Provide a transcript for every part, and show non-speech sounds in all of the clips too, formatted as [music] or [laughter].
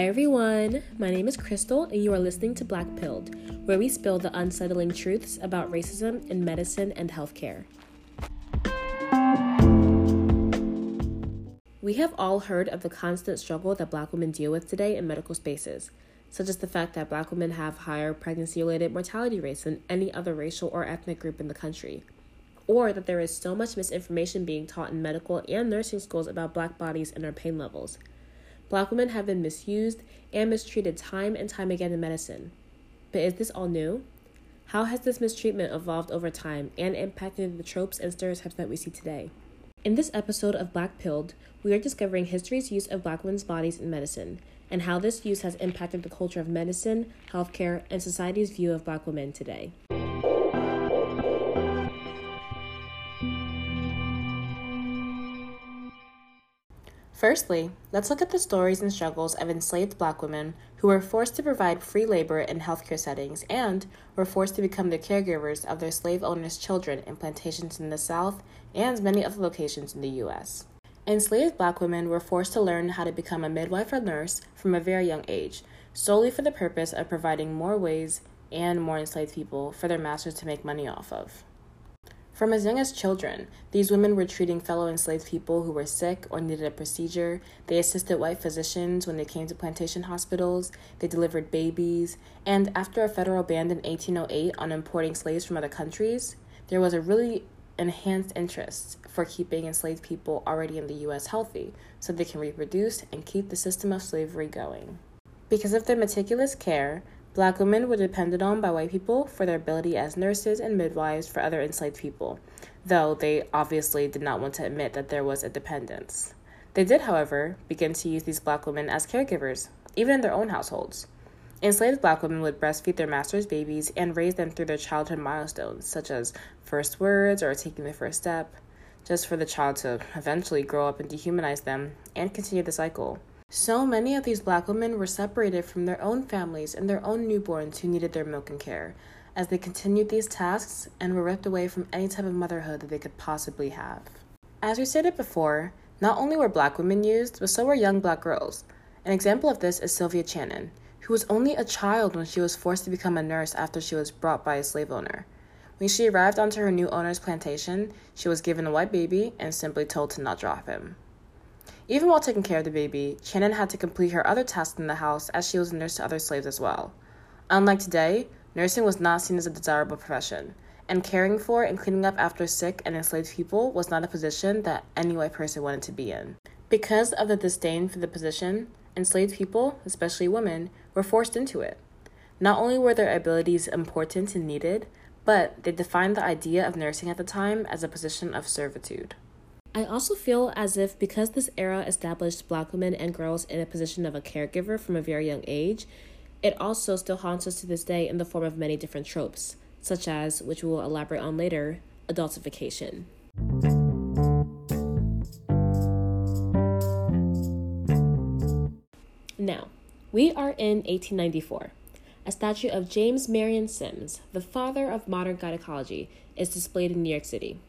Hi everyone, my name is Crystal, and you are listening to Black Pilled, where we spill the unsettling truths about racism in medicine and healthcare. We have all heard of the constant struggle that black women deal with today in medical spaces, such as the fact that black women have higher pregnancy related mortality rates than any other racial or ethnic group in the country, or that there is so much misinformation being taught in medical and nursing schools about black bodies and our pain levels. Black women have been misused and mistreated time and time again in medicine. But is this all new? How has this mistreatment evolved over time and impacted the tropes and stereotypes that we see today? In this episode of Black Pilled, we are discovering history's use of black women's bodies in medicine and how this use has impacted the culture of medicine, healthcare, and society's view of black women today. Firstly, let's look at the stories and struggles of enslaved black women who were forced to provide free labor in healthcare settings and were forced to become the caregivers of their slave owners' children in plantations in the South and many other locations in the U.S. Enslaved black women were forced to learn how to become a midwife or nurse from a very young age, solely for the purpose of providing more ways and more enslaved people for their masters to make money off of. From as young as children, these women were treating fellow enslaved people who were sick or needed a procedure. They assisted white physicians when they came to plantation hospitals. They delivered babies. And after a federal ban in 1808 on importing slaves from other countries, there was a really enhanced interest for keeping enslaved people already in the U.S. healthy so they can reproduce and keep the system of slavery going. Because of their meticulous care, black women were depended on by white people for their ability as nurses and midwives for other enslaved people, though they obviously did not want to admit that there was a dependence. They did, however, begin to use these black women as caregivers, even in their own households. Enslaved black women would breastfeed their master's babies and raise them through their childhood milestones, such as first words or taking the first step, just for the child to eventually grow up and dehumanize them and continue the cycle. So many of these black women were separated from their own families and their own newborns who needed their milk and care, as they continued these tasks and were ripped away from any type of motherhood that they could possibly have. As we stated before, not only were black women used, but so were young black girls. An example of this is Sylvia Channon, who was only a child when she was forced to become a nurse after she was brought by a slave owner. When she arrived onto her new owner's plantation, she was given a white baby and simply told to not drop him. Even while taking care of the baby, Shannon had to complete her other tasks in the house as she was a nurse to other slaves as well. Unlike today, nursing was not seen as a desirable profession, and caring for and cleaning up after sick and enslaved people was not a position that any white person wanted to be in. Because of the disdain for the position, enslaved people, especially women, were forced into it. Not only were their abilities important and needed, but they defined the idea of nursing at the time as a position of servitude. I also feel as if because this era established black women and girls in a position of a caregiver from a very young age, it also still haunts us to this day in the form of many different tropes, such as, which we will elaborate on later, adultification. Now, we are in 1894. A statue of James Marion Sims, the father of modern gynecology, is displayed in New York City.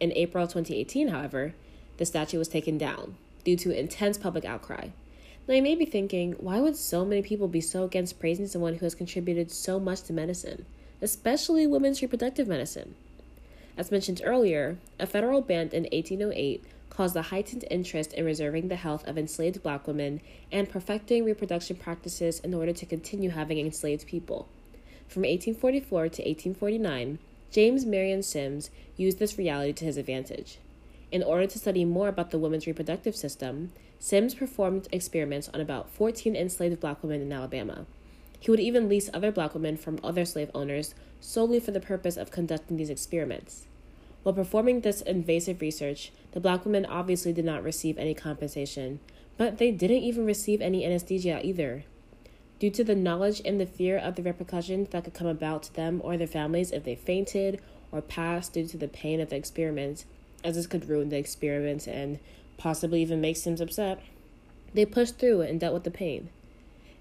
In April 2018, however, the statue was taken down due to intense public outcry. Now, you may be thinking, why would so many people be so against praising someone who has contributed so much to medicine, especially women's reproductive medicine? As mentioned earlier, a federal ban in 1808 caused a heightened interest in reserving the health of enslaved black women and perfecting reproduction practices in order to continue having enslaved people. From 1844 to 1849, James Marion Sims used this reality to his advantage. In order to study more about the women's reproductive system, Sims performed experiments on about 14 enslaved black women in Alabama. He would even lease other black women from other slave owners solely for the purpose of conducting these experiments. While performing this invasive research, the black women obviously did not receive any compensation, but they didn't even receive any anesthesia either. Due to the knowledge and the fear of the repercussions that could come about to them or their families if they fainted or passed due to the pain of the experiment, as this could ruin the experiment and possibly even make Sims upset, they pushed through and dealt with the pain.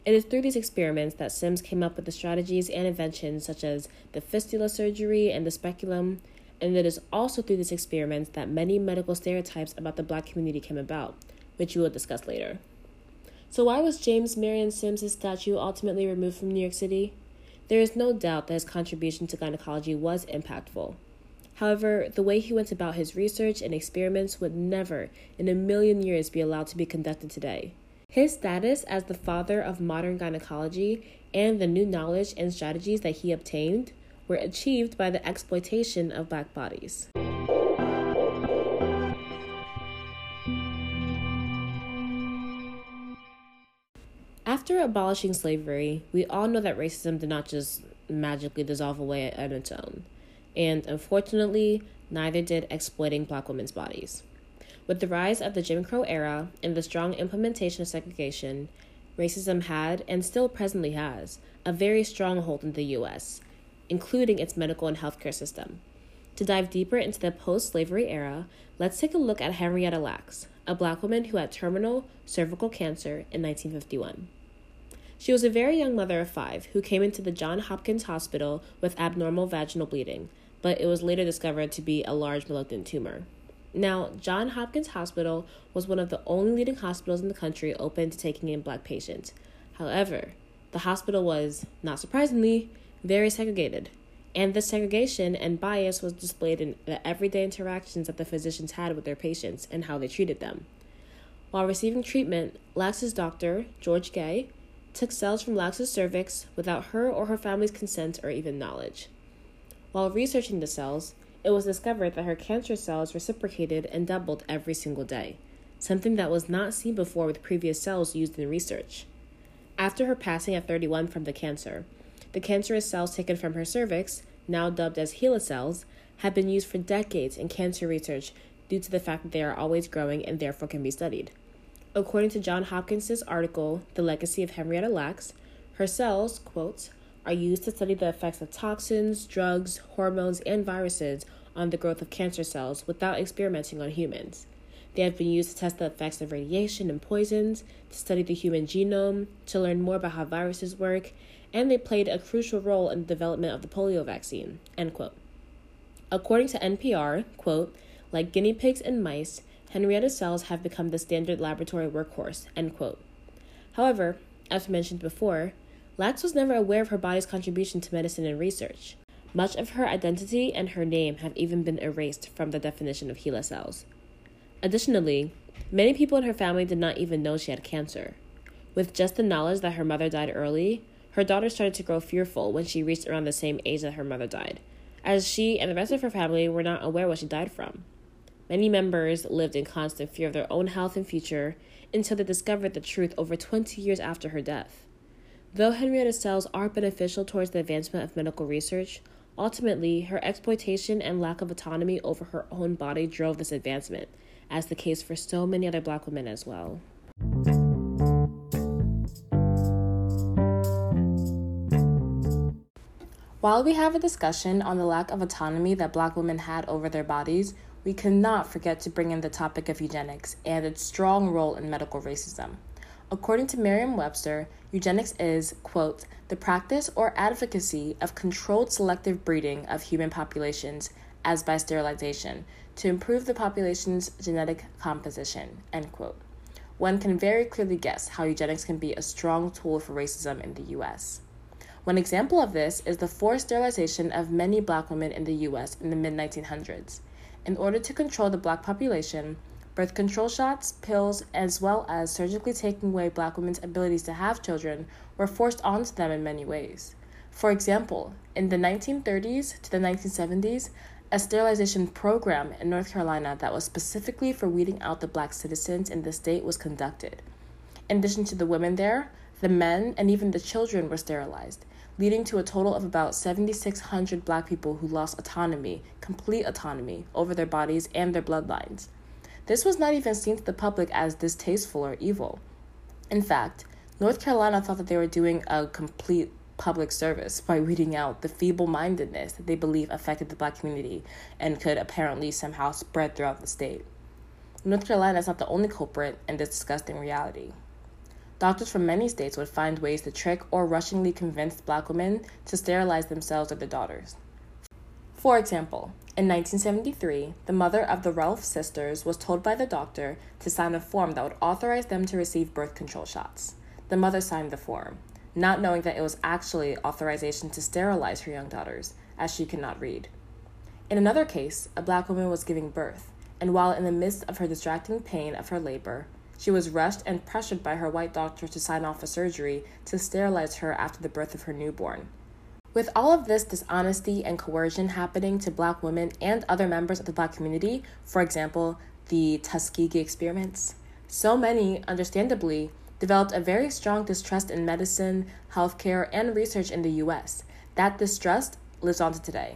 It is through these experiments that Sims came up with the strategies and inventions such as the fistula surgery and the speculum, and it is also through these experiments that many medical stereotypes about the black community came about, which we will discuss later. So, why was James Marion Sims' statue ultimately removed from New York City? There is no doubt that his contribution to gynecology was impactful. However, the way he went about his research and experiments would never, in a million years, be allowed to be conducted today. His status as the father of modern gynecology and the new knowledge and strategies that he obtained were achieved by the exploitation of black bodies. After abolishing slavery, we all know that racism did not just magically dissolve away on its own. And unfortunately, neither did exploiting black women's bodies. With the rise of the Jim Crow era and the strong implementation of segregation, racism had, and still presently has, a very strong hold in the U.S., including its medical and healthcare system. To dive deeper into the post slavery era, let's take a look at Henrietta Lacks, a black woman who had terminal cervical cancer in 1951. She was a very young mother of five who came into the Johns Hopkins Hospital with abnormal vaginal bleeding, but it was later discovered to be a large malignant tumor. Now, Johns Hopkins Hospital was one of the only leading hospitals in the country open to taking in black patients. However, the hospital was, not surprisingly, very segregated. And this segregation and bias was displayed in the everyday interactions that the physicians had with their patients and how they treated them. While receiving treatment, Lacks's doctor, George Gey, took cells from Lacks's cervix without her or her family's consent or even knowledge. While researching the cells, it was discovered that her cancer cells reciprocated and doubled every single day, something that was not seen before with previous cells used in research. After her passing at 31 from the cancer, the cancerous cells taken from her cervix, now dubbed as HeLa cells, have been used for decades in cancer research due to the fact that they are always growing and therefore can be studied. According to John Hopkins' article, The Legacy of Henrietta Lacks, her cells, quote, are used to study the effects of toxins, drugs, hormones, and viruses on the growth of cancer cells without experimenting on humans. They have been used to test the effects of radiation and poisons, to study the human genome, to learn more about how viruses work, and they played a crucial role in the development of the polio vaccine. According to NPR, quote, like guinea pigs and mice, Henrietta's cells have become the standard laboratory workhorse, end quote. However, as mentioned before, Lacks was never aware of her body's contribution to medicine and research. Much of her identity and her name have even been erased from the definition of HeLa cells. Additionally, many people in her family did not even know she had cancer. With just the knowledge that her mother died early, her daughter started to grow fearful when she reached around the same age that her mother died, as she and the rest of her family were not aware what she died from. Many members lived in constant fear of their own health and future until they discovered the truth over 20 years after her death. Though Henrietta's cells are beneficial towards the advancement of medical research, ultimately her exploitation and lack of autonomy over her own body drove this advancement, as the case for so many other black women as well. While we have a discussion on the lack of autonomy that black women had over their bodies, we cannot forget to bring in the topic of eugenics and its strong role in medical racism. According to Merriam Webster, eugenics is, quote, the practice or advocacy of controlled selective breeding of human populations as by sterilization to improve the population's genetic composition, end quote. One can very clearly guess how eugenics can be a strong tool for racism in the US. One example of this is the forced sterilization of many black women in the US in the mid 1900s. In order to control the black population, birth control shots, pills, as well as surgically taking away black women's abilities to have children were forced onto them in many ways. For example, in the 1930s to the 1970s, a sterilization program in North Carolina that was specifically for weeding out the black citizens in the state was conducted. In addition to the women there, the men and even the children were sterilized, leading to a total of about 7,600 black people who lost autonomy, complete autonomy, over their bodies and their bloodlines. This was not even seen to the public as distasteful or evil. In fact, North Carolina thought that they were doing a complete public service by weeding out the feeble mindedness that they believe affected the black community and could apparently somehow spread throughout the state. North Carolina is not the only culprit in this disgusting reality. Doctors from many states would find ways to trick or rushingly convince black women to sterilize themselves or their daughters. For example, In 1973, the mother of the Ralph sisters was told by the doctor to sign a form that would authorize them to receive birth control shots. The mother signed the form, not knowing that it was actually authorization to sterilize her young daughters, as she could not read. In another case, a black woman was giving birth, and while in the midst of her distracting pain of her labor, she was rushed and pressured by her white doctor to sign off a surgery to sterilize her after the birth of her newborn. With all of this dishonesty and coercion happening to black women and other members of the black community, for example, the Tuskegee experiments, so many, understandably, developed a very strong distrust in medicine, healthcare, and research in the US. That distrust lives on to today.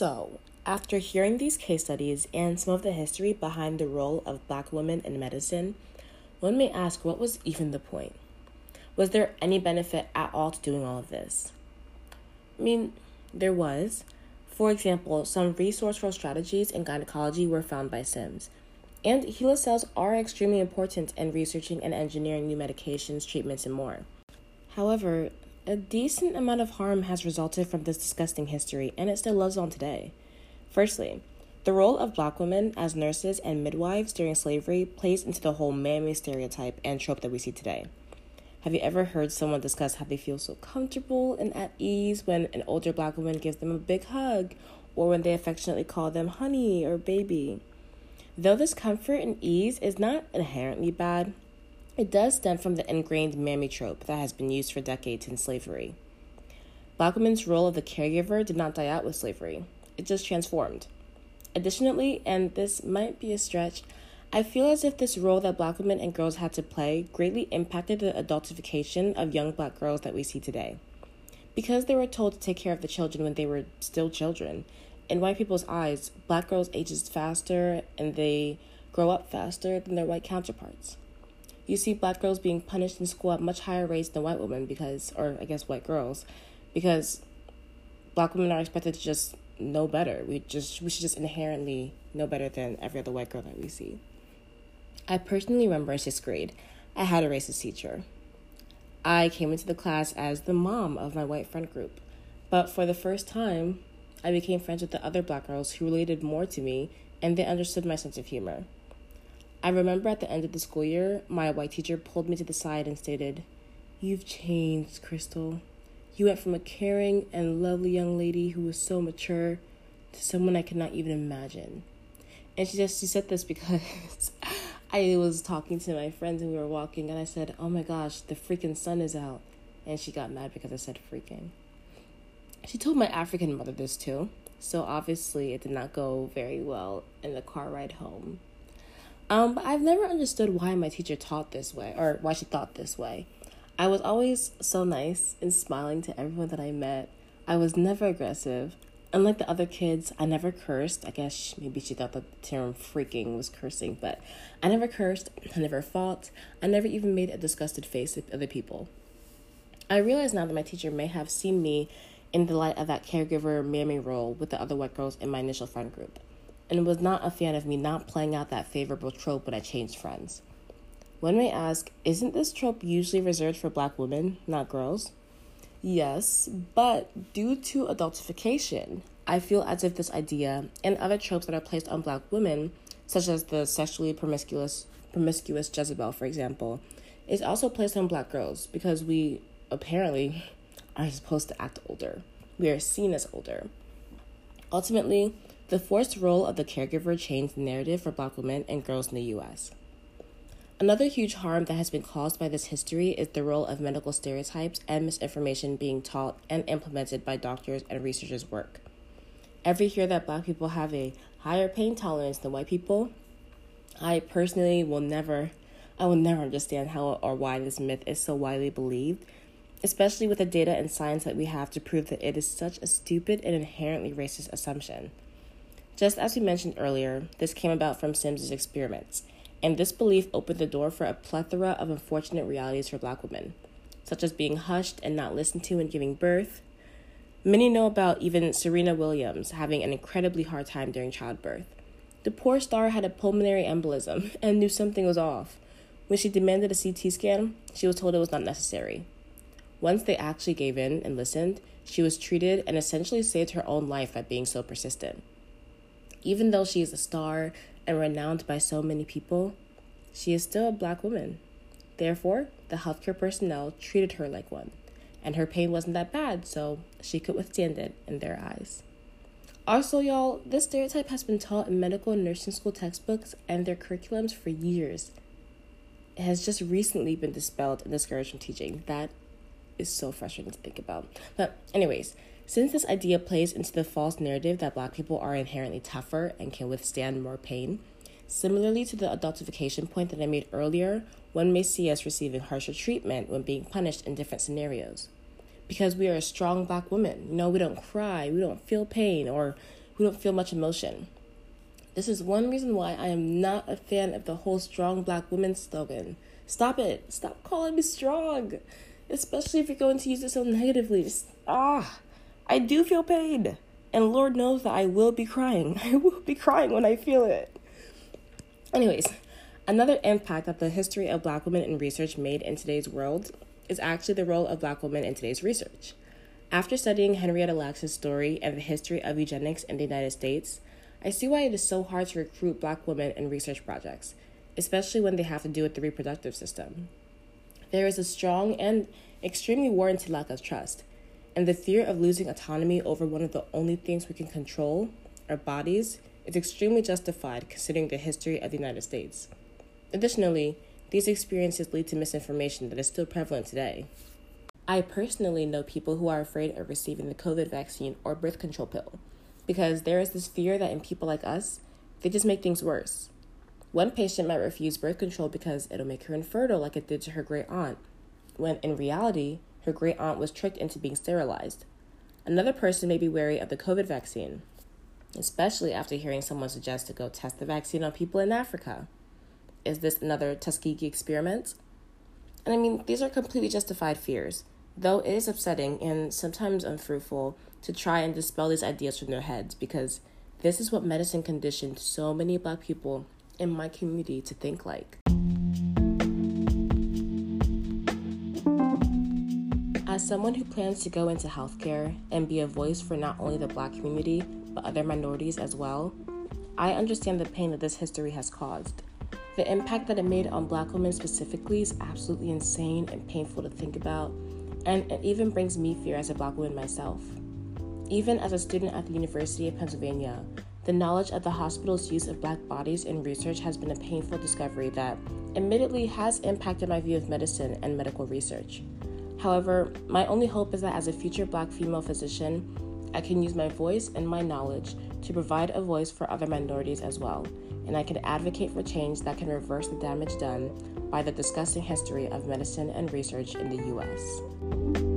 So, after hearing these case studies and some of the history behind the role of black women in medicine, one may ask what was even the point? Was there any benefit at all to doing all of this? I mean, there was. For example, some resourceful strategies in gynecology were found by Sims. And HeLa cells are extremely important in researching and engineering new medications, treatments, and more. However, a decent amount of harm has resulted from this disgusting history, and it still lives on today. Firstly, the role of black women as nurses and midwives during slavery plays into the whole mammy stereotype and trope that we see today. Have you ever heard someone discuss how they feel so comfortable and at ease when an older black woman gives them a big hug or when they affectionately call them honey or baby? Though this comfort and ease is not inherently bad, it does stem from the ingrained mammy trope that has been used for decades in slavery. Black women's role of the caregiver did not die out with slavery it just transformed. Additionally, and this might be a stretch, I feel as if this role that black women and girls had to play greatly impacted the adultification of young black girls that we see today. Because they were told to take care of the children when they were still children, in white people's eyes, black girls ages faster and they grow up faster than their white counterparts. You see black girls being punished in school at much higher rates than white women because, or I guess white girls, because black women are expected to just know better. We just we should just inherently know better than every other white girl that we see. I personally remember in sixth grade, I had a racist teacher. I came into the class as the mom of my white friend group, but for the first time, I became friends with the other black girls who related more to me and they understood my sense of humor. I remember at the end of the school year, my white teacher pulled me to the side and stated, You've changed, Crystal. You went from a caring and lovely young lady who was so mature to someone I could not even imagine. And she just she said this [laughs] because I was talking to my friends and we were walking and I said, "Oh my gosh, the freaking sun is out." And she got mad because I said freaking. She told my African mother this too. So obviously it did not go very well in the car ride home. Um, but I've never understood why my teacher taught this way or why she thought this way. I was always so nice and smiling to everyone that I met. I was never aggressive. Unlike the other kids, I never cursed. I guess maybe she thought the term freaking was cursing, but I never cursed. I never fought. I never even made a disgusted face at other people. I realize now that my teacher may have seen me in the light of that caregiver mammy role with the other white girls in my initial friend group, and was not a fan of me not playing out that favorable trope when I changed friends. One may ask, isn't this trope usually reserved for black women, not girls? Yes, but due to adultification, I feel as if this idea and other tropes that are placed on black women, such as the sexually promiscuous promiscuous Jezebel, for example, is also placed on black girls because we apparently [laughs] are supposed to act older. We are seen as older. Ultimately, the forced role of the caregiver changed the narrative for black women and girls in the US. Another huge harm that has been caused by this history is the role of medical stereotypes and misinformation being taught and implemented by doctors and researchers' work. Every year that black people have a higher pain tolerance than white people? I personally will never, I will never understand how or why this myth is so widely believed, especially with the data and science that we have to prove that it is such a stupid and inherently racist assumption. Just as we mentioned earlier, this came about from Sims's experiments and this belief opened the door for a plethora of unfortunate realities for black women, such as being hushed and not listened to when giving birth. Many know about even Serena Williams having an incredibly hard time during childbirth. The poor star had a pulmonary embolism [laughs] and knew something was off. When she demanded a CT scan, she was told it was not necessary. Once they actually gave in and listened, she was treated and essentially saved her own life by being so persistent. Even though she is a star and renowned by so many people, she is still a black woman. Therefore, the healthcare personnel treated her like one, and her pain wasn't that bad, so she could withstand it in their eyes. Also, y'all, this stereotype has been taught in medical and nursing school textbooks and their curriculums for years. It has just recently been dispelled and discouraged from teaching. That is so frustrating to think about. But, anyways, since this idea plays into the false narrative that black people are inherently tougher and can withstand more pain, similarly to the adultification point that I made earlier, one may see us receiving harsher treatment when being punished in different scenarios. Because we are a strong black woman. You know, we don't cry, we don't feel pain, or we don't feel much emotion. This is one reason why I am not a fan of the whole strong black woman slogan. Stop it. Stop calling me strong. Especially if you're going to use it so negatively. Just, ah, I do feel pain. And Lord knows that I will be crying. [laughs] I will be crying when I feel it. Anyways, another impact that the history of black women in research made in today's world is actually the role of black women in today's research. After studying Henrietta Lacks's story and the history of eugenics in the United States, I see why it is so hard to recruit black women in research projects, especially when they have to do with the reproductive system. There is a strong and extremely warranted lack of trust, and the fear of losing autonomy over one of the only things we can control, our bodies, is extremely justified considering the history of the United States. Additionally, these experiences lead to misinformation that is still prevalent today. I personally know people who are afraid of receiving the COVID vaccine or birth control pill because there is this fear that in people like us, they just make things worse. One patient might refuse birth control because it'll make her infertile, like it did to her great aunt, when in reality, her great aunt was tricked into being sterilized. Another person may be wary of the COVID vaccine, especially after hearing someone suggest to go test the vaccine on people in Africa. Is this another Tuskegee experiment? And I mean, these are completely justified fears, though it is upsetting and sometimes unfruitful to try and dispel these ideas from their heads because this is what medicine conditioned so many black people in my community to think like. Someone who plans to go into healthcare and be a voice for not only the black community, but other minorities as well, I understand the pain that this history has caused. The impact that it made on black women specifically is absolutely insane and painful to think about, and it even brings me fear as a black woman myself. Even as a student at the University of Pennsylvania, the knowledge of the hospital's use of black bodies in research has been a painful discovery that, admittedly, has impacted my view of medicine and medical research. However, my only hope is that as a future black female physician, I can use my voice and my knowledge to provide a voice for other minorities as well, and I can advocate for change that can reverse the damage done by the disgusting history of medicine and research in the US.